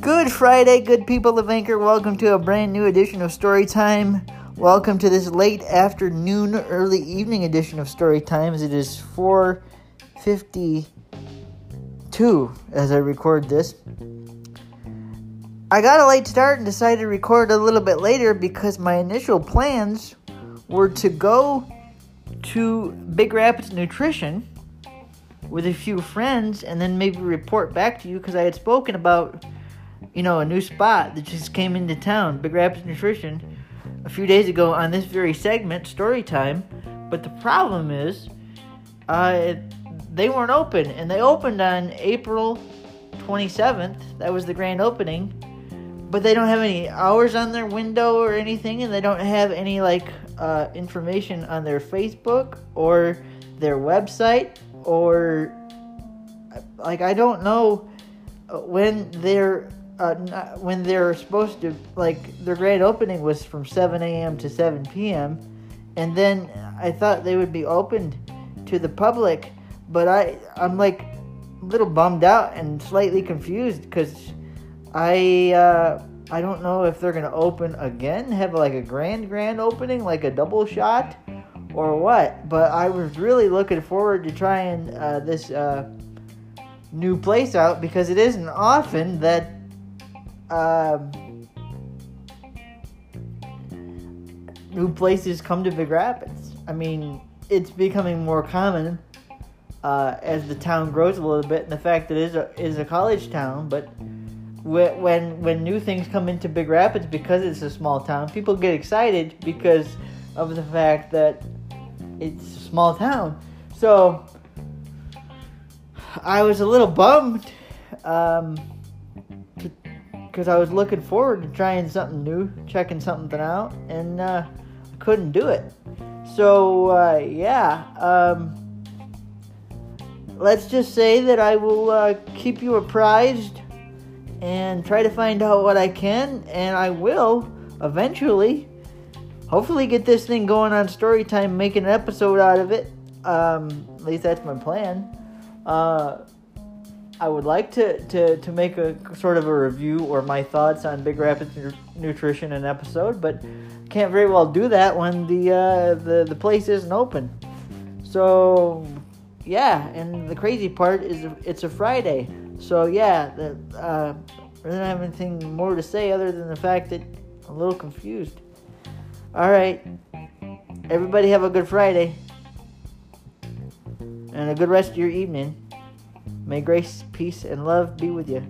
Good Friday, good people of Anchor. Welcome to a brand new edition of Storytime. Welcome to this late afternoon, early evening edition of Storytime. As it is 4:52 as I record this. I got a late start and decided to record a little bit later because my initial plans were to go to Big Rapids Nutrition with a few friends and then maybe report back to you because I had spoken about, you know, a new spot that just came into town, Big Rapids Nutrition, a few days ago on this very segment, story time. But the problem is, uh, they weren't open, and they opened on April 27th. That was the grand opening but they don't have any hours on their window or anything, and they don't have any like uh, information on their Facebook or their website or like I don't know when they're uh, when they're supposed to like their grand opening was from 7 a.m. to 7 p.m. and then I thought they would be opened to the public, but I I'm like a little bummed out and slightly confused because I uh, I don't know if they're gonna open again, have like a grand grand opening, like a double shot, or what. But I was really looking forward to trying uh, this uh, new place out because it isn't often that. Um, new places come to Big Rapids. I mean, it's becoming more common uh, as the town grows a little bit, and the fact that it is a, is a college town. But when when new things come into Big Rapids because it's a small town, people get excited because of the fact that it's a small town. So I was a little bummed um, because I was looking forward to trying something new, checking something out, and uh, I couldn't do it. So uh, yeah. Um, let's just say that I will uh, keep you apprised and try to find out what I can, and I will eventually, hopefully, get this thing going on story time, make an episode out of it. Um, at least that's my plan. Uh, I would like to, to, to make a sort of a review or my thoughts on Big Rapids Nutrition an episode, but can't very well do that when the uh, the the place isn't open. So yeah, and the crazy part is it's a Friday. So yeah, the, uh, I don't have anything more to say other than the fact that I'm a little confused. All right, everybody have a good Friday and a good rest of your evening. May grace, peace, and love be with you.